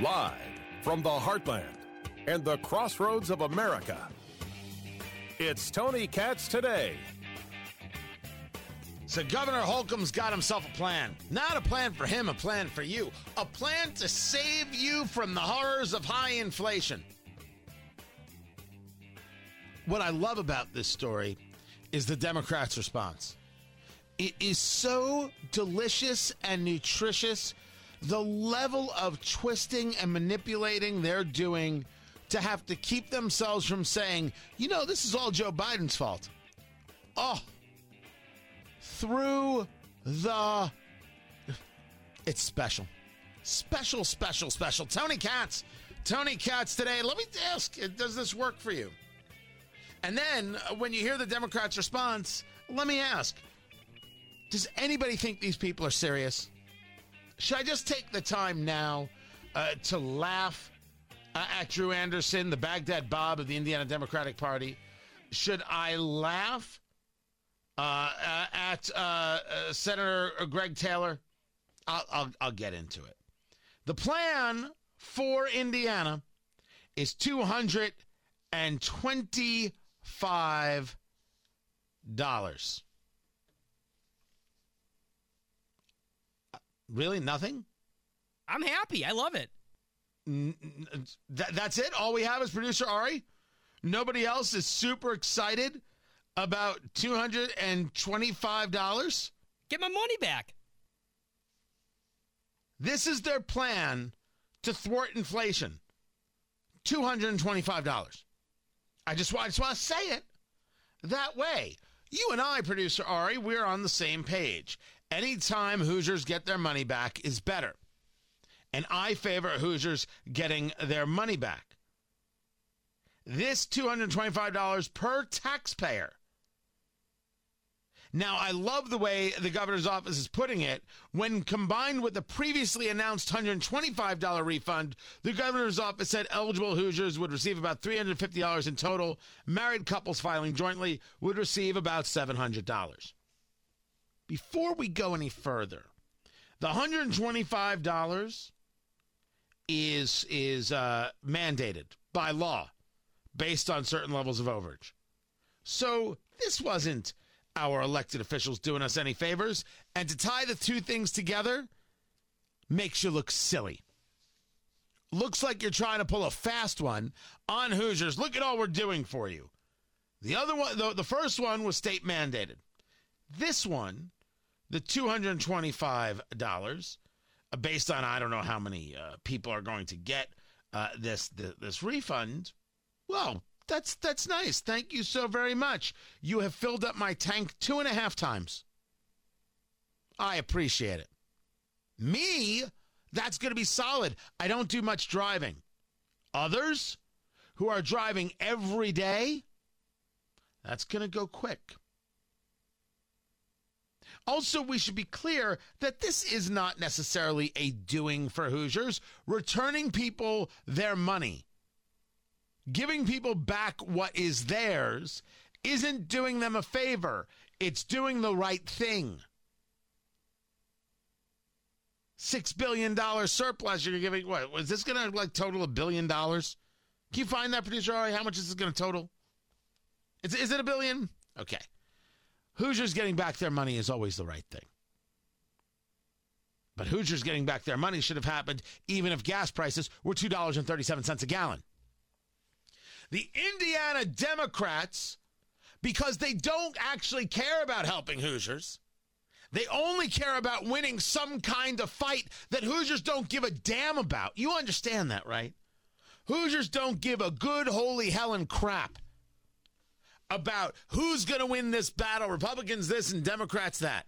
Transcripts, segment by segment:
Live from the heartland and the crossroads of America. It's Tony Katz today. So Governor Holcomb's got himself a plan. Not a plan for him, a plan for you. A plan to save you from the horrors of high inflation. What I love about this story is the Democrats' response. It is so delicious and nutritious. The level of twisting and manipulating they're doing to have to keep themselves from saying, you know, this is all Joe Biden's fault. Oh, through the. It's special. Special, special, special. Tony Katz. Tony Katz today. Let me ask does this work for you? And then uh, when you hear the Democrats' response, let me ask does anybody think these people are serious? Should I just take the time now uh, to laugh uh, at Drew Anderson, the Baghdad Bob of the Indiana Democratic Party? Should I laugh uh, uh at uh, uh, Senator Greg Taylor? I'll, I'll, I'll get into it. The plan for Indiana is $225. Really? Nothing? I'm happy. I love it. That, that's it? All we have is producer Ari? Nobody else is super excited about $225? Get my money back. This is their plan to thwart inflation. $225. I just, I just want to say it that way. You and I, producer Ari, we're on the same page. Anytime Hoosiers get their money back is better. And I favor Hoosiers getting their money back. This $225 per taxpayer. Now, I love the way the governor's office is putting it. When combined with the previously announced $125 refund, the governor's office said eligible Hoosiers would receive about $350 in total. Married couples filing jointly would receive about $700 before we go any further, the $125 is is uh, mandated by law based on certain levels of overage. So this wasn't our elected officials doing us any favors, and to tie the two things together makes you look silly. Looks like you're trying to pull a fast one on Hoosiers. Look at all we're doing for you. The other one, the, the first one was state mandated. This one the $225 uh, based on I don't know how many uh, people are going to get uh, this, this this refund. Well, that's that's nice. Thank you so very much. You have filled up my tank two and a half times. I appreciate it. Me, that's going to be solid. I don't do much driving. Others who are driving every day, that's going to go quick. Also, we should be clear that this is not necessarily a doing for Hoosiers. Returning people their money, giving people back what is theirs, isn't doing them a favor. It's doing the right thing. Six billion dollar surplus you're giving. What was this to like total a billion dollars? Can you find that producer? How much is this to total? Is, is it a billion? Okay. Hoosiers getting back their money is always the right thing. But Hoosiers getting back their money should have happened even if gas prices were $2.37 a gallon. The Indiana Democrats, because they don't actually care about helping Hoosiers, they only care about winning some kind of fight that Hoosiers don't give a damn about. You understand that, right? Hoosiers don't give a good holy Helen crap about who's going to win this battle Republicans this and Democrats that.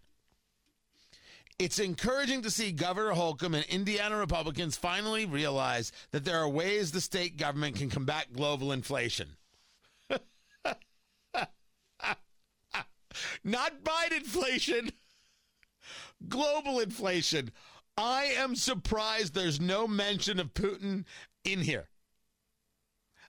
It's encouraging to see Governor Holcomb and Indiana Republicans finally realize that there are ways the state government can combat global inflation. Not Biden inflation, global inflation. I am surprised there's no mention of Putin in here.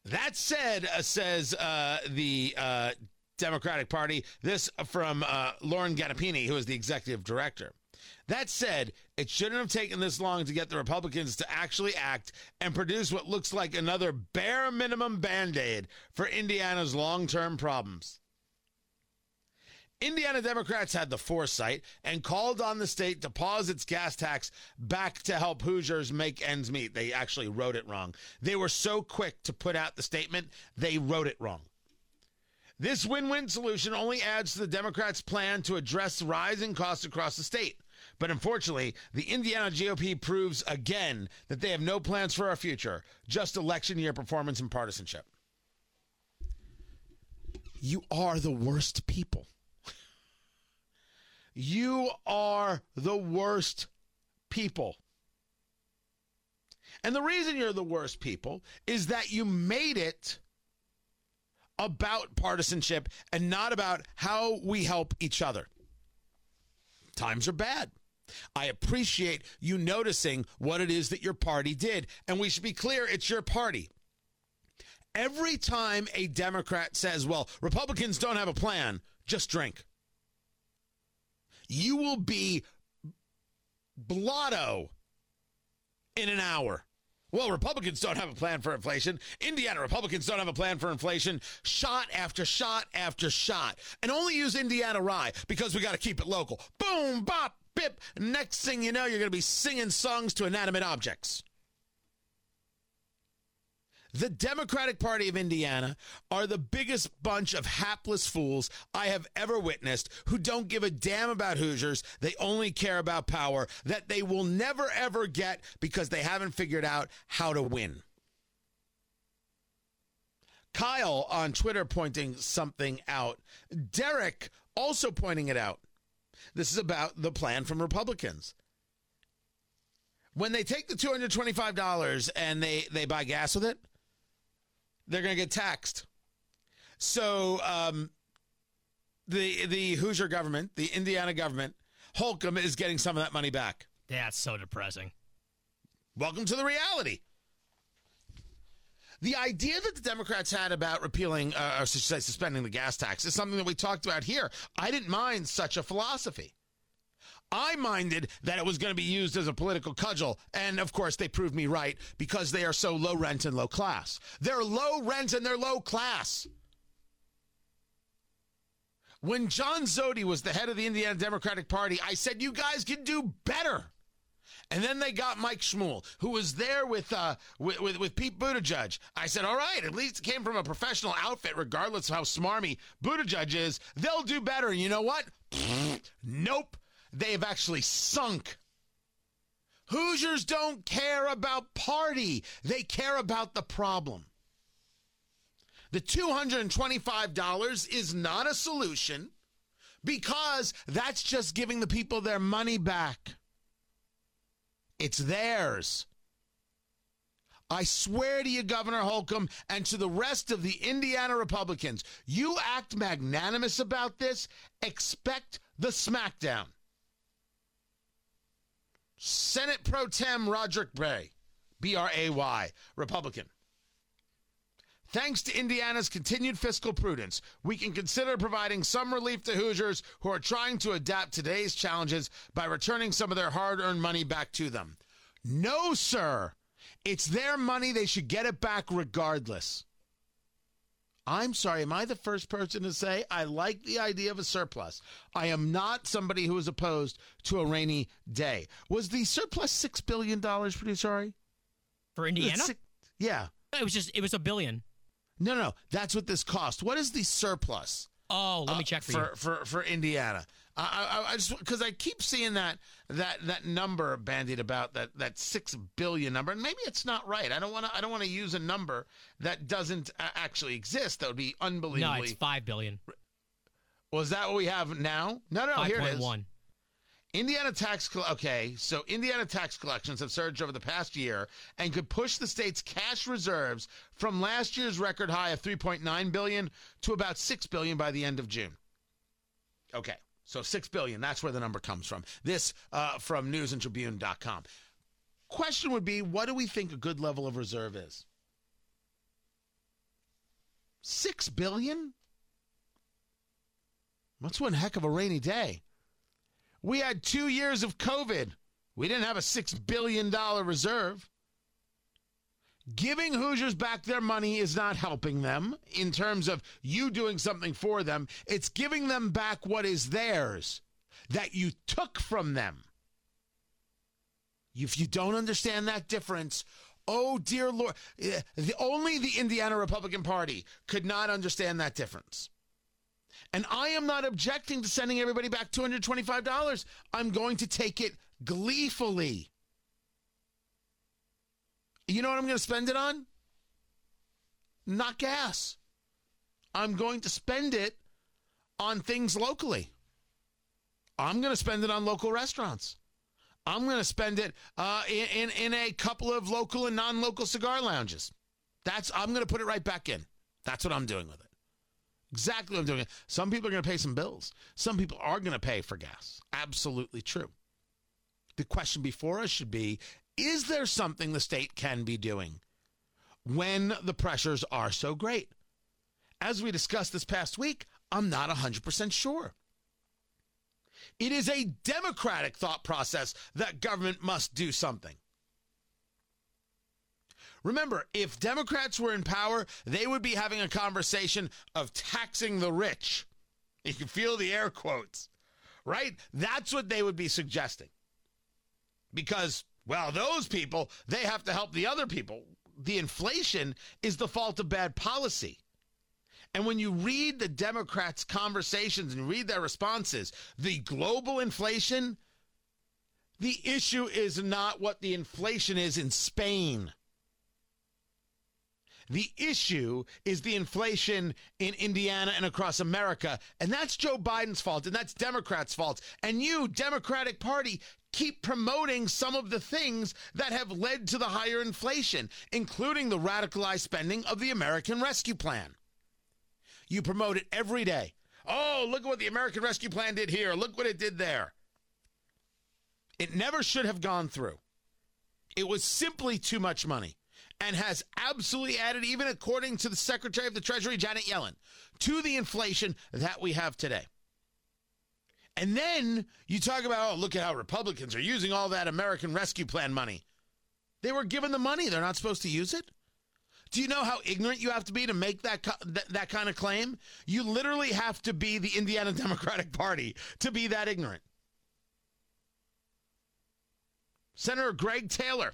That said, uh, says uh, the uh, Democratic Party, this from uh, Lauren Ganapini, who is the executive director. That said, it shouldn't have taken this long to get the Republicans to actually act and produce what looks like another bare minimum band aid for Indiana's long term problems. Indiana Democrats had the foresight and called on the state to pause its gas tax back to help Hoosiers make ends meet. They actually wrote it wrong. They were so quick to put out the statement, they wrote it wrong. This win win solution only adds to the Democrats' plan to address rising costs across the state. But unfortunately, the Indiana GOP proves again that they have no plans for our future, just election year performance and partisanship. You are the worst people. You are the worst people. And the reason you're the worst people is that you made it about partisanship and not about how we help each other. Times are bad. I appreciate you noticing what it is that your party did. And we should be clear it's your party. Every time a Democrat says, well, Republicans don't have a plan, just drink. You will be blotto in an hour. Well, Republicans don't have a plan for inflation. Indiana Republicans don't have a plan for inflation. Shot after shot after shot. And only use Indiana rye because we got to keep it local. Boom, bop, bip. Next thing you know, you're going to be singing songs to inanimate objects. The Democratic Party of Indiana are the biggest bunch of hapless fools I have ever witnessed who don't give a damn about Hoosiers. They only care about power that they will never ever get because they haven't figured out how to win. Kyle on Twitter pointing something out. Derek also pointing it out. This is about the plan from Republicans. When they take the $225 and they, they buy gas with it, they're going to get taxed. So um, the the Hoosier government, the Indiana government, Holcomb is getting some of that money back. That's so depressing. Welcome to the reality. The idea that the Democrats had about repealing, uh, or say suspending the gas tax is something that we talked about here. I didn't mind such a philosophy. I minded that it was going to be used as a political cudgel. And of course, they proved me right because they are so low rent and low class. They're low rent and they're low class. When John Zody was the head of the Indiana Democratic Party, I said, you guys can do better. And then they got Mike Schmuhl, who was there with, uh, with, with, with Pete Buttigieg. I said, all right, at least it came from a professional outfit, regardless of how smarmy Buttigieg is. They'll do better. And you know what? nope they've actually sunk. Hoosiers don't care about party, they care about the problem. The $225 is not a solution because that's just giving the people their money back. It's theirs. I swear to you, Governor Holcomb, and to the rest of the Indiana Republicans, you act magnanimous about this, expect the smackdown. Senate Pro Tem Rodric Bray, B R A Y, Republican. Thanks to Indiana's continued fiscal prudence, we can consider providing some relief to Hoosiers who are trying to adapt today's challenges by returning some of their hard earned money back to them. No, sir. It's their money. They should get it back regardless. I'm sorry, am I the first person to say I like the idea of a surplus? I am not somebody who is opposed to a rainy day. Was the surplus six billion dollars, pretty sorry? For Indiana? Six, yeah. It was just it was a billion. No, no, that's what this cost. What is the surplus? Oh, let me uh, check for, for, for for Indiana. I, I, I just because I keep seeing that that that number bandied about that that six billion number, and maybe it's not right. I don't want to I don't want to use a number that doesn't actually exist. That would be unbelievably. No, it's five billion. Was that what we have now? No, no, 5. here it is. 1. Indiana tax okay, so Indiana tax collections have surged over the past year and could push the state's cash reserves from last year's record high of 3.9 billion to about 6 billion by the end of June. Okay. So 6 billion, that's where the number comes from. This uh, from newsandtribune.com. Question would be what do we think a good level of reserve is? 6 billion? That's one heck of a rainy day. We had two years of COVID. We didn't have a $6 billion reserve. Giving Hoosiers back their money is not helping them in terms of you doing something for them. It's giving them back what is theirs that you took from them. If you don't understand that difference, oh dear Lord, eh, only the Indiana Republican Party could not understand that difference. And I am not objecting to sending everybody back $225. I'm going to take it gleefully. You know what I'm going to spend it on? Not gas. I'm going to spend it on things locally. I'm going to spend it on local restaurants. I'm going to spend it uh, in, in, in a couple of local and non-local cigar lounges. That's I'm going to put it right back in. That's what I'm doing with it. Exactly what I'm doing. Some people are going to pay some bills. Some people are going to pay for gas. Absolutely true. The question before us should be is there something the state can be doing when the pressures are so great? As we discussed this past week, I'm not 100% sure. It is a democratic thought process that government must do something. Remember, if Democrats were in power, they would be having a conversation of taxing the rich. You can feel the air quotes, right? That's what they would be suggesting. Because, well, those people, they have to help the other people. The inflation is the fault of bad policy. And when you read the Democrats' conversations and read their responses, the global inflation, the issue is not what the inflation is in Spain. The issue is the inflation in Indiana and across America. And that's Joe Biden's fault, and that's Democrats' fault. And you, Democratic Party, keep promoting some of the things that have led to the higher inflation, including the radicalized spending of the American Rescue Plan. You promote it every day. Oh, look at what the American Rescue Plan did here. Look what it did there. It never should have gone through. It was simply too much money and has absolutely added, even according to the Secretary of the Treasury, Janet Yellen, to the inflation that we have today. And then you talk about, oh, look at how Republicans are using all that American Rescue Plan money. They were given the money, they're not supposed to use it. Do you know how ignorant you have to be to make that, that, that kind of claim? You literally have to be the Indiana Democratic Party to be that ignorant. Senator Greg Taylor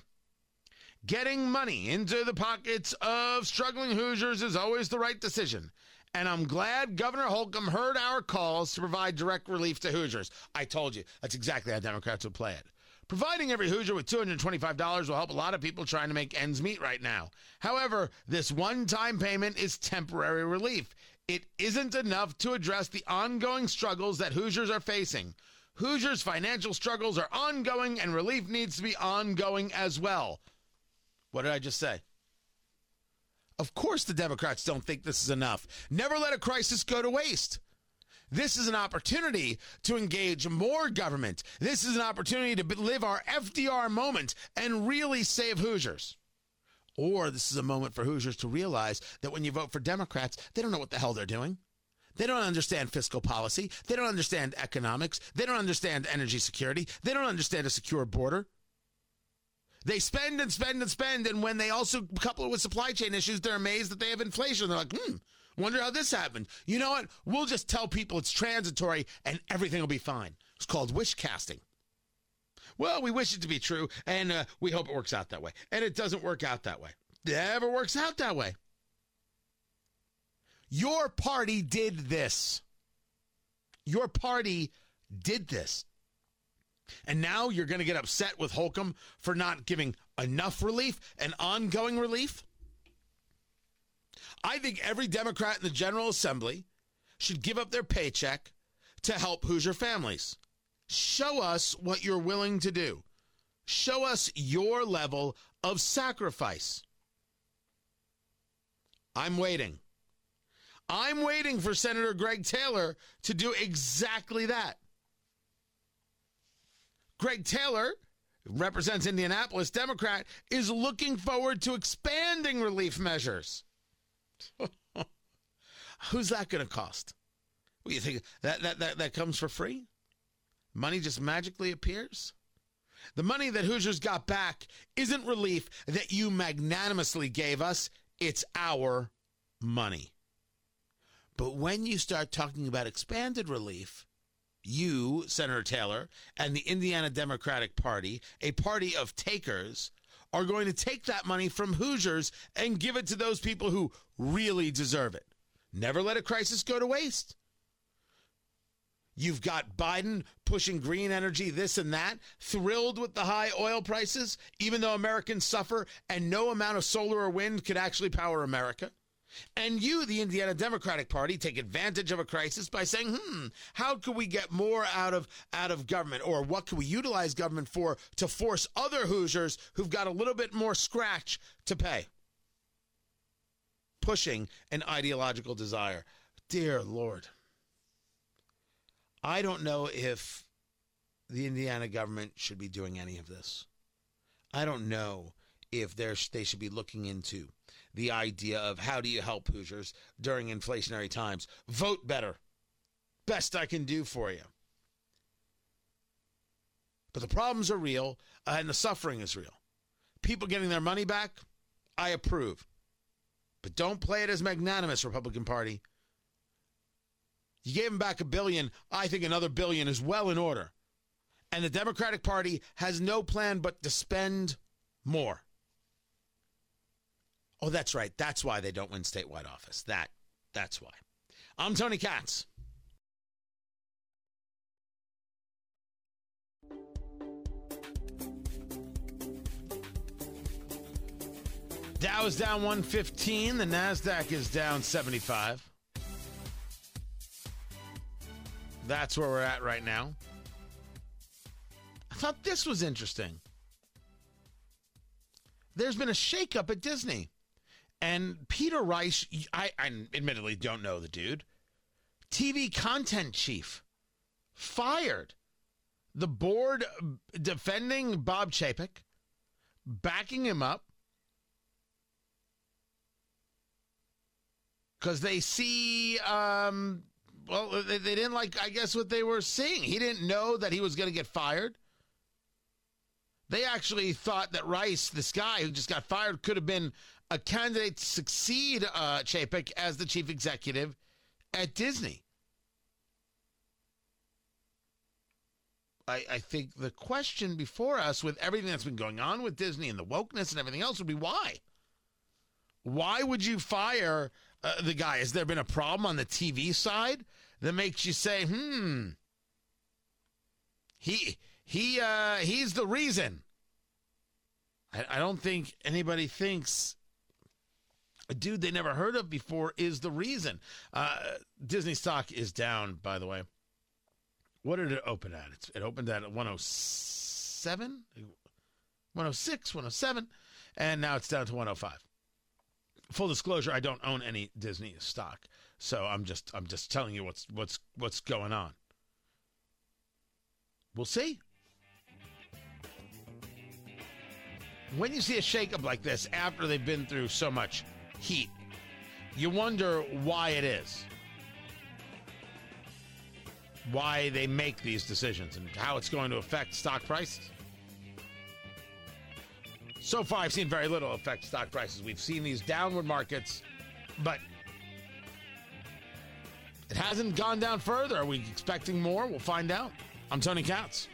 getting money into the pockets of struggling Hoosiers is always the right decision. And I'm glad Governor Holcomb heard our calls to provide direct relief to Hoosiers. I told you, that's exactly how Democrats would play it. Providing every Hoosier with $225 will help a lot of people trying to make ends meet right now. However, this one time payment is temporary relief. It isn't enough to address the ongoing struggles that Hoosiers are facing. Hoosiers' financial struggles are ongoing, and relief needs to be ongoing as well. What did I just say? Of course, the Democrats don't think this is enough. Never let a crisis go to waste. This is an opportunity to engage more government. This is an opportunity to live our FDR moment and really save Hoosiers. Or this is a moment for Hoosiers to realize that when you vote for Democrats, they don't know what the hell they're doing. They don't understand fiscal policy. They don't understand economics. They don't understand energy security. They don't understand a secure border. They spend and spend and spend, and when they also couple it with supply chain issues, they're amazed that they have inflation. They're like, hmm, Wonder how this happened. You know what? We'll just tell people it's transitory and everything will be fine. It's called wish casting. Well, we wish it to be true and uh, we hope it works out that way. And it doesn't work out that way. It never works out that way. Your party did this. Your party did this. And now you're going to get upset with Holcomb for not giving enough relief and ongoing relief? I think every Democrat in the General Assembly should give up their paycheck to help Hoosier families. Show us what you're willing to do. Show us your level of sacrifice. I'm waiting. I'm waiting for Senator Greg Taylor to do exactly that. Greg Taylor represents Indianapolis Democrat is looking forward to expanding relief measures. Who's that going to cost? What you think that, that that that comes for free? money just magically appears? The money that Hoosiers got back isn't relief that you magnanimously gave us, it's our money. But when you start talking about expanded relief, you, Senator Taylor, and the Indiana Democratic Party, a party of takers, are going to take that money from Hoosiers and give it to those people who really deserve it. Never let a crisis go to waste. You've got Biden pushing green energy, this and that, thrilled with the high oil prices, even though Americans suffer and no amount of solar or wind could actually power America. And you, the Indiana Democratic Party, take advantage of a crisis by saying, "Hmm, how can we get more out of out of government, or what can we utilize government for to force other Hoosiers who've got a little bit more scratch to pay?" Pushing an ideological desire. Dear Lord, I don't know if the Indiana government should be doing any of this. I don't know if they should be looking into the idea of how do you help Hoosiers during inflationary times. Vote better. Best I can do for you. But the problems are real uh, and the suffering is real. People getting their money back, I approve. But don't play it as magnanimous, Republican Party. You gave them back a billion. I think another billion is well in order. And the Democratic Party has no plan but to spend more. Oh, that's right. That's why they don't win statewide office. That that's why. I'm Tony Katz. Dow is down 115. The NASDAQ is down 75. That's where we're at right now. I thought this was interesting. There's been a shakeup at Disney. And Peter Rice, I, I admittedly don't know the dude, TV content chief, fired. The board defending Bob Chapek, backing him up, because they see, um, well, they, they didn't like, I guess, what they were seeing. He didn't know that he was going to get fired. They actually thought that Rice, this guy who just got fired, could have been a candidate to succeed uh, Chapek as the chief executive at Disney. I, I think the question before us, with everything that's been going on with Disney and the wokeness and everything else, would be why? Why would you fire uh, the guy? Has there been a problem on the TV side that makes you say, "Hmm, he he uh, he's the reason"? I, don't think anybody thinks dude they never heard of before is the reason. Uh, Disney stock is down, by the way. What did it open at? It's, it opened at 107, 106, 107, and now it's down to 105. Full disclosure, I don't own any Disney stock, so I'm just I'm just telling you what's what's what's going on. We'll see. When you see a shakeup like this after they've been through so much heat. You wonder why it is. Why they make these decisions and how it's going to affect stock prices. So far, I've seen very little affect stock prices. We've seen these downward markets, but it hasn't gone down further. Are we expecting more? We'll find out. I'm Tony Katz.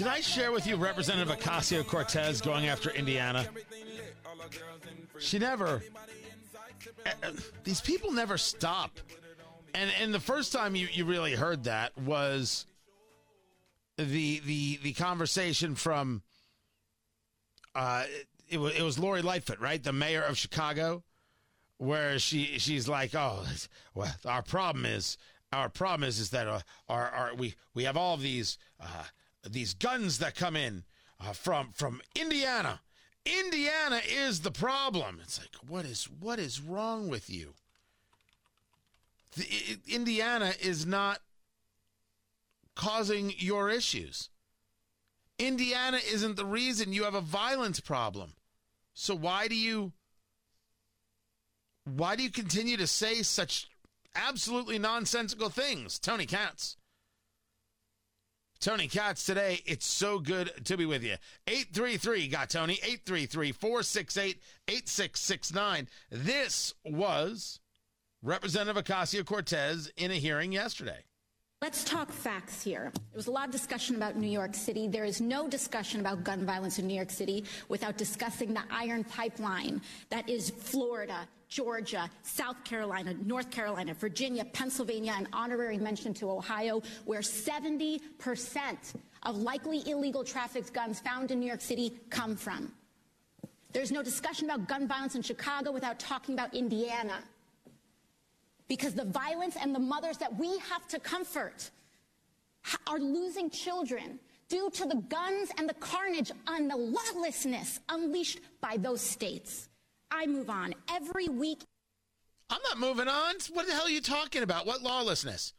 Did I share with you Representative Ocasio Cortez going after Indiana? She never. Uh, these people never stop. And and the first time you, you really heard that was the the the conversation from uh it it was Lori Lightfoot, right? The mayor of Chicago, where she she's like, "Oh, well, our problem is our problem is is that uh, our our we we have all these uh, these guns that come in uh, from from Indiana. Indiana is the problem. It's like what is what is wrong with you? The, it, Indiana is not causing your issues. Indiana isn't the reason you have a violence problem. So why do you why do you continue to say such absolutely nonsensical things? Tony Katz. Tony Katz today. It's so good to be with you. 833 got Tony 833 468 8669. This was Representative Ocasio Cortez in a hearing yesterday. Let's talk facts here. There was a lot of discussion about New York City. There is no discussion about gun violence in New York City without discussing the iron pipeline that is Florida, Georgia, South Carolina, North Carolina, Virginia, Pennsylvania, and honorary mention to Ohio, where 70% of likely illegal trafficked guns found in New York City come from. There's no discussion about gun violence in Chicago without talking about Indiana because the violence and the mothers that we have to comfort are losing children due to the guns and the carnage and the lawlessness unleashed by those states. I move on. Every week. I'm not moving on. What the hell are you talking about? What lawlessness?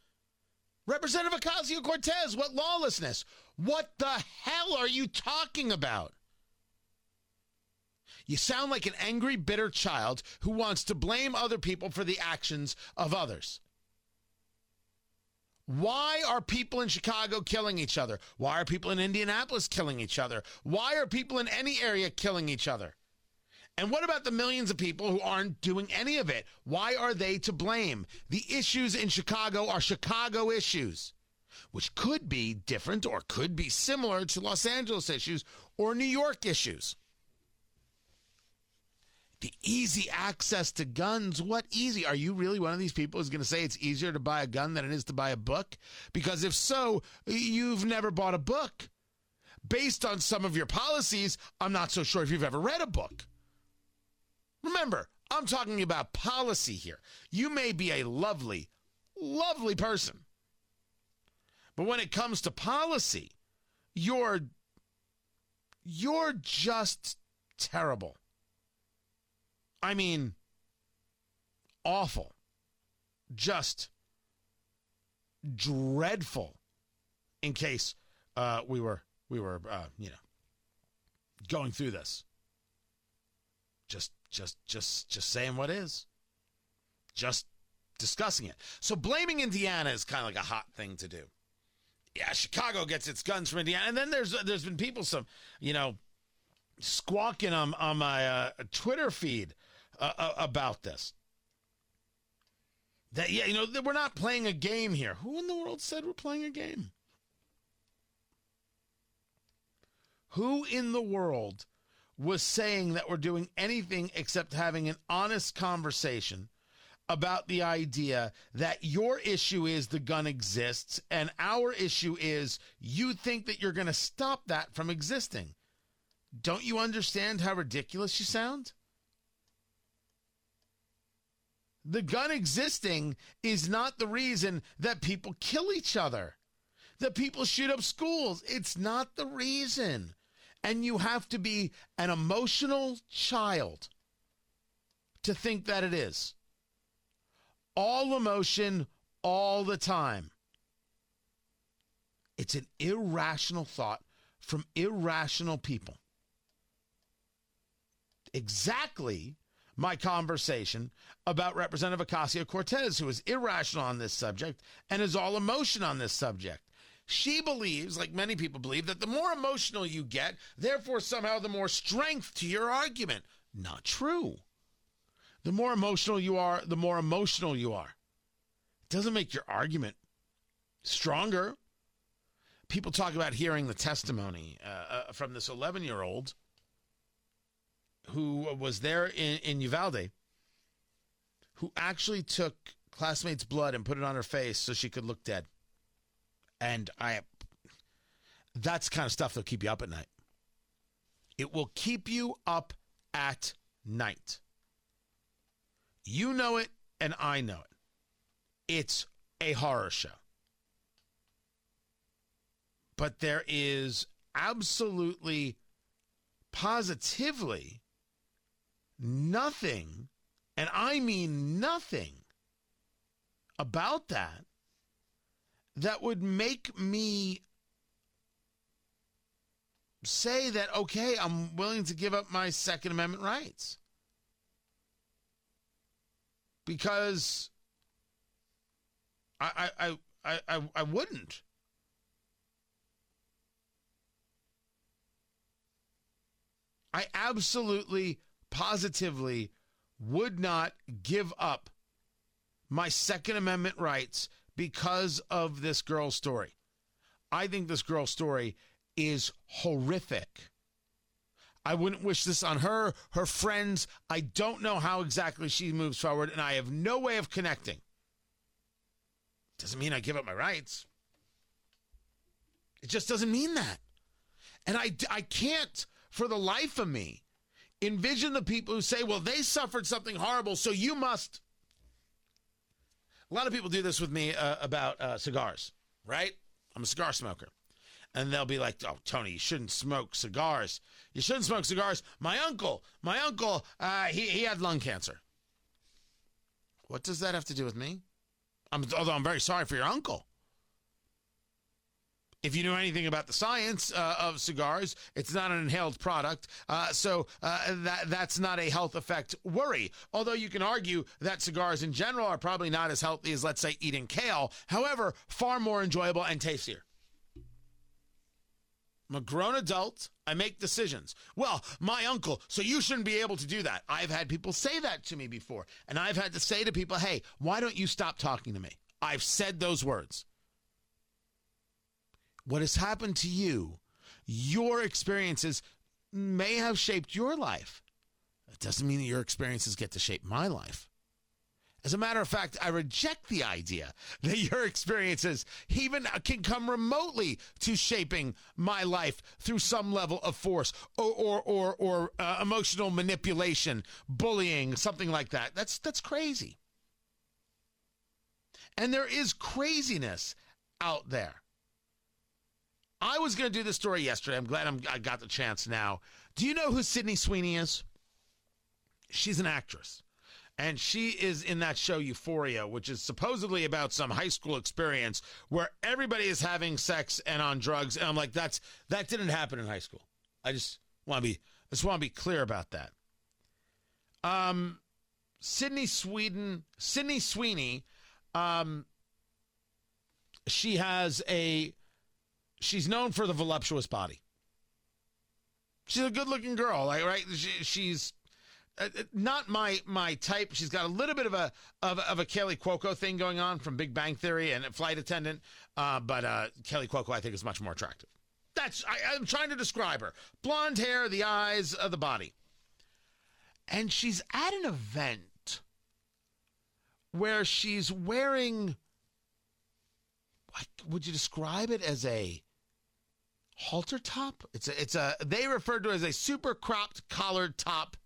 Representative Ocasio Cortez, what lawlessness? What the hell are you talking about? You sound like an angry, bitter child who wants to blame other people for the actions of others. Why are people in Chicago killing each other? Why are people in Indianapolis killing each other? Why are people in any area killing each other? And what about the millions of people who aren't doing any of it? Why are they to blame? The issues in Chicago are Chicago issues, which could be different or could be similar to Los Angeles issues or New York issues the easy access to guns. What easy? Are you really one of these people who's going to say it's easier to buy a gun than it is to buy a book? Because if so, you've never bought a book. Based on some of your policies, I'm not so sure if you've ever read a book. Remember, I'm talking about policy here. You may be a lovely, lovely person. But when it comes to policy, you're you're just terrible. I mean, awful. Just dreadful. In case uh, we were we were uh, you know going through this. Just just just just saying what is. Just discussing it. So blaming Indiana is kind of like a hot thing to do. Yeah, Chicago gets its guns from Indiana, and then there's there's been people some you know squawking on on my uh, Twitter feed uh, about this. That yeah, you know, we're not playing a game here. Who in the world said we're playing a game? Who in the world was saying that we're doing anything except having an honest conversation about the idea that your issue is the gun exists and our issue is you think that you're going to stop that from existing? Don't you understand how ridiculous you sound? The gun existing is not the reason that people kill each other, that people shoot up schools. It's not the reason. And you have to be an emotional child to think that it is. All emotion, all the time. It's an irrational thought from irrational people. Exactly my conversation about Representative Ocasio Cortez, who is irrational on this subject and is all emotion on this subject. She believes, like many people believe, that the more emotional you get, therefore somehow the more strength to your argument. Not true. The more emotional you are, the more emotional you are. It doesn't make your argument stronger. People talk about hearing the testimony uh, uh, from this 11 year old who was there in, in Uvalde, who actually took classmates' blood and put it on her face so she could look dead. And I, that's kind of stuff that'll keep you up at night. It will keep you up at night. You know it, and I know it. It's a horror show. But there is absolutely, positively nothing, and I mean nothing, about that that would make me say that, okay, I'm willing to give up my Second Amendment rights. Because I, I, I, I, I wouldn't. I absolutely, positively would not give up my Second Amendment rights because of this girl's story. I think this girl's story is horrific. I wouldn't wish this on her, her friends. I don't know how exactly she moves forward, and I have no way of connecting. Doesn't mean I give up my rights. It just doesn't mean that. And I, I can't, for the life of me, envision the people who say, well, they suffered something horrible, so you must. A lot of people do this with me uh, about uh, cigars, right? I'm a cigar smoker. And they'll be like, oh, Tony, you shouldn't smoke cigars. You shouldn't smoke cigars. My uncle, my uncle, uh, he, he had lung cancer. What does that have to do with me? I'm, although I'm very sorry for your uncle. If you know anything about the science uh, of cigars, it's not an inhaled product, uh, so uh, that that's not a health effect worry. Although you can argue that cigars in general are probably not as healthy as, let's say, eating kale. However, far more enjoyable and tastier. I'm a grown adult. I make decisions. Well, my uncle, so you shouldn't be able to do that. I've had people say that to me before. And I've had to say to people, hey, why don't you stop talking to me? I've said those words. What has happened to you, your experiences may have shaped your life. It doesn't mean that your experiences get to shape my life. As a matter of fact, I reject the idea that your experiences even can come remotely to shaping my life through some level of force or or or, or uh, emotional manipulation, bullying, something like that. That's that's crazy. And there is craziness out there. I was going to do this story yesterday. I'm glad I'm, I got the chance now. Do you know who Sydney Sweeney is? She's an actress and she is in that show Euphoria, which is supposedly about some high school experience where everybody is having sex and on drugs. And I'm like, that's that didn't happen in high school. I just want to be I just want to be clear about that. Um, Sydney Sweden, Sydney Sweeney, um, she has a she's known for the voluptuous body. She's a good-looking girl, like right. She, she's uh, uh, not my my type. She's got a little bit of a of, of a Kaley Cuoco thing going on from Big Bang Theory and Flight Attendant, uh, but uh, Kaley Cuoco I think is much more attractive. That's I, I'm trying to describe her: blonde hair, the eyes, uh, the body, and she's at an event where she's wearing. What would you describe it as a halter top? It's a it's a they refer to it as a super cropped collared top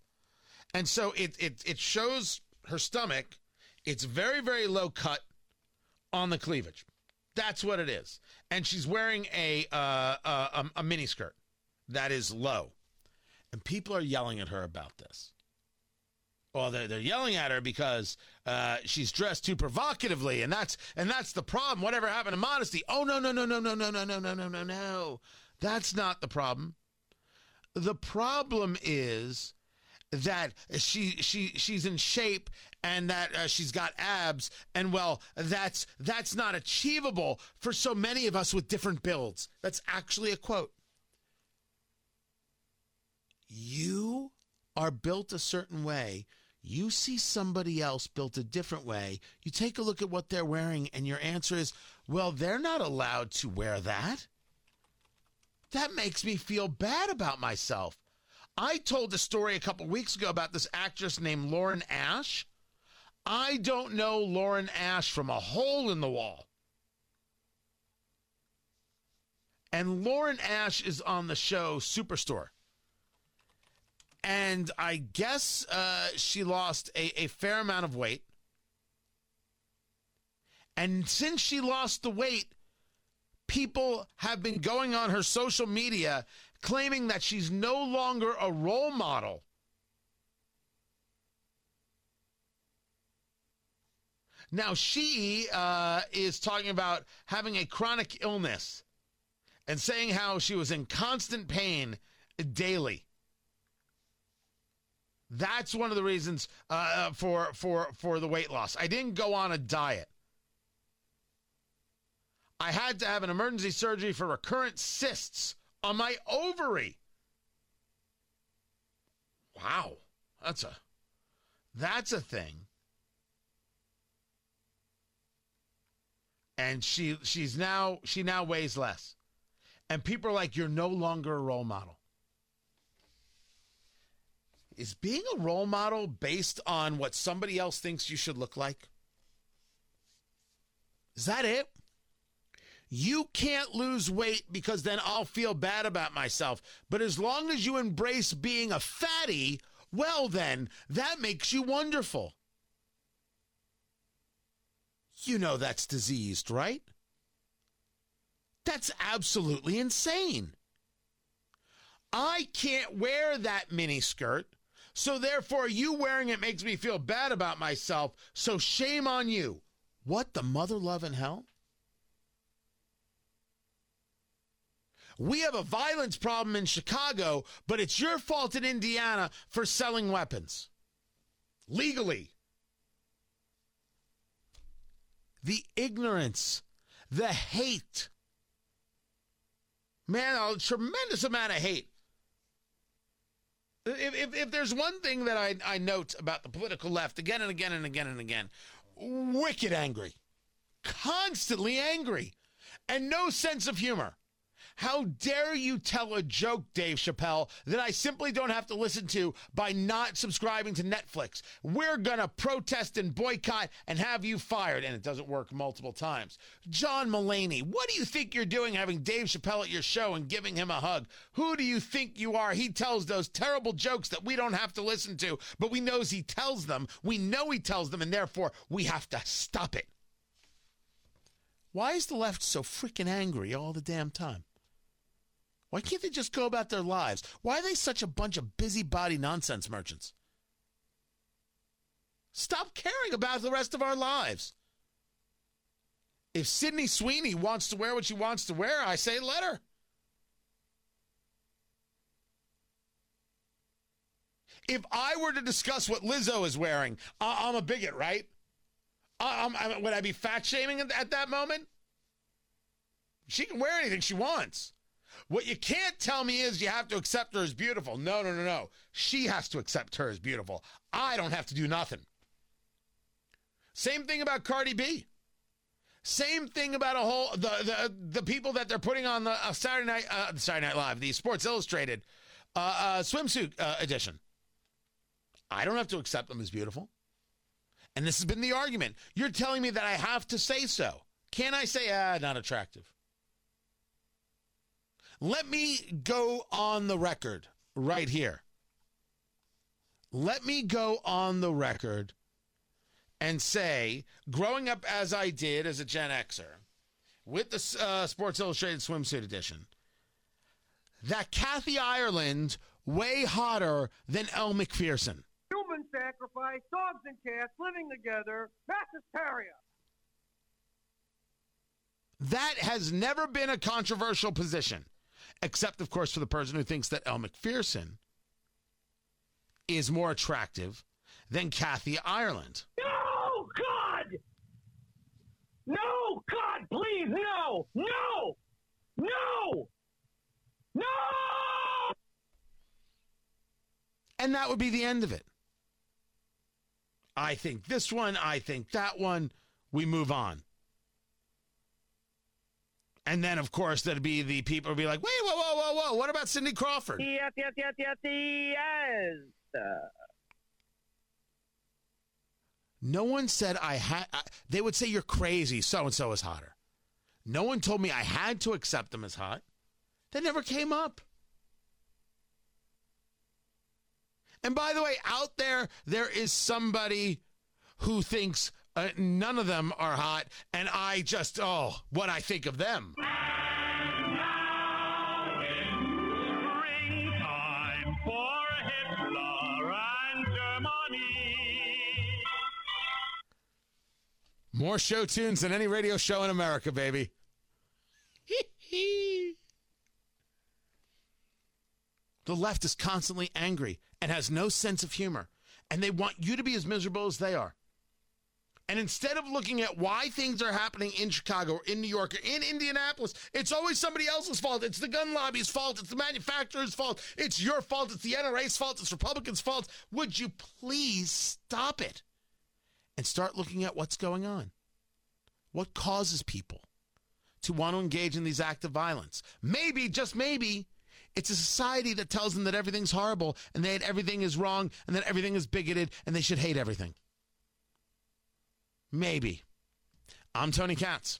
and so it it it shows her stomach. It's very very low cut on the cleavage. That's what it is. And she's wearing a uh, a, a mini skirt that is low, and people are yelling at her about this. Well, they're, they're yelling at her because uh, she's dressed too provocatively, and that's and that's the problem. Whatever happened to modesty? Oh no no no no no no no no no no no no. That's not the problem. The problem is that she she she's in shape and that uh, she's got abs and well that's that's not achievable for so many of us with different builds. That's actually a quote. You are built a certain way. You see somebody else built a different way. You take a look at what they're wearing and your answer is well they're not allowed to wear that that makes me feel bad about myself I told the story a couple weeks ago about this actress named Lauren Ash. I don't know Lauren Ash from a hole in the wall. And Lauren Ash is on the show Superstore. And I guess uh, she lost a, a fair amount of weight. And since she lost the weight, people have been going on her social media claiming that she's no longer a role model. Now, she uh, is talking about having a chronic illness and saying how she was in constant pain daily. That's one of the reasons uh, for for for the weight loss. I didn't go on a diet. I had to have an emergency surgery for recurrent cysts on my ovary. Wow, that's a that's a thing. And she she's now she now weighs less. And people are like you're no longer a role model. Is being a role model based on what somebody else thinks you should look like? Is that it? You can't lose weight because then I'll feel bad about myself. But as long as you embrace being a fatty, well, then that makes you wonderful. You know that's diseased, right? That's absolutely insane. I can't wear that mini skirt, so therefore you wearing it makes me feel bad about myself, so shame on you. What the mother love in hell? We have a violence problem in Chicago, but it's your fault in Indiana for selling weapons legally. The ignorance, the hate. Man, a tremendous amount of hate. If, if, if there's one thing that I, I note about the political left again and again and again and again, wicked angry, constantly angry, and no sense of humor. How dare you tell a joke, Dave Chappelle, that I simply don't have to listen to by not subscribing to Netflix? We're going to protest and boycott and have you fired. And it doesn't work multiple times. John Mulaney, what do you think you're doing having Dave Chappelle at your show and giving him a hug? Who do you think you are? He tells those terrible jokes that we don't have to listen to, but we knows he tells them. We know he tells them, and therefore we have to stop it. Why is the left so freaking angry all the damn time? Why can't they just go about their lives? Why are they such a bunch of busybody nonsense merchants? Stop caring about the rest of our lives. If Sydney Sweeney wants to wear what she wants to wear, I say let her. If I were to discuss what Lizzo is wearing, I- am a bigot, right? I- I'm, would I be fat shaming at that moment? She can wear anything she wants. What you can't tell me is you have to accept her as beautiful. No, no, no, no. She has to accept her as beautiful. I don't have to do nothing. Same thing about Cardi B. Same thing about a whole the the, the people that they're putting on the uh, Saturday night uh, Saturday Night Live, the Sports Illustrated uh, uh swimsuit uh, edition. I don't have to accept them as beautiful. And this has been the argument. You're telling me that I have to say so. Can I say, ah, not attractive? Let me go on the record right here. Let me go on the record and say, growing up as I did as a Gen Xer with the uh, Sports Illustrated swimsuit edition, that Kathy Ireland way hotter than Elle Macpherson. Human sacrifice, dogs and cats living together, mass hysteria. That has never been a controversial position except, of course, for the person who thinks that Elle Macpherson is more attractive than Kathy Ireland. No, God! No, God, please, no! No! No! No! And that would be the end of it. I think this one, I think that one. We move on. And then, of course, there'd be the people would be like, wait, whoa, whoa, whoa, whoa. What about Cindy Crawford? Yes, yes, yes, yes, yes. No one said I had. They would say you're crazy. So and so is hotter. No one told me I had to accept them as hot. That never came up. And by the way, out there, there is somebody who thinks uh, none of them are hot, and I just, oh, what I think of them. More show tunes than any radio show in America, baby. The left is constantly angry and has no sense of humor, and they want you to be as miserable as they are. And instead of looking at why things are happening in Chicago or in New York or in Indianapolis, it's always somebody else's fault. It's the gun lobby's fault. It's the manufacturer's fault. It's your fault. It's the NRA's fault. It's Republicans' fault. Would you please stop it and start looking at what's going on? What causes people to want to engage in these acts of violence? Maybe, just maybe, it's a society that tells them that everything's horrible and that everything is wrong and that everything is bigoted and they should hate everything. Maybe. I'm Tony Katz.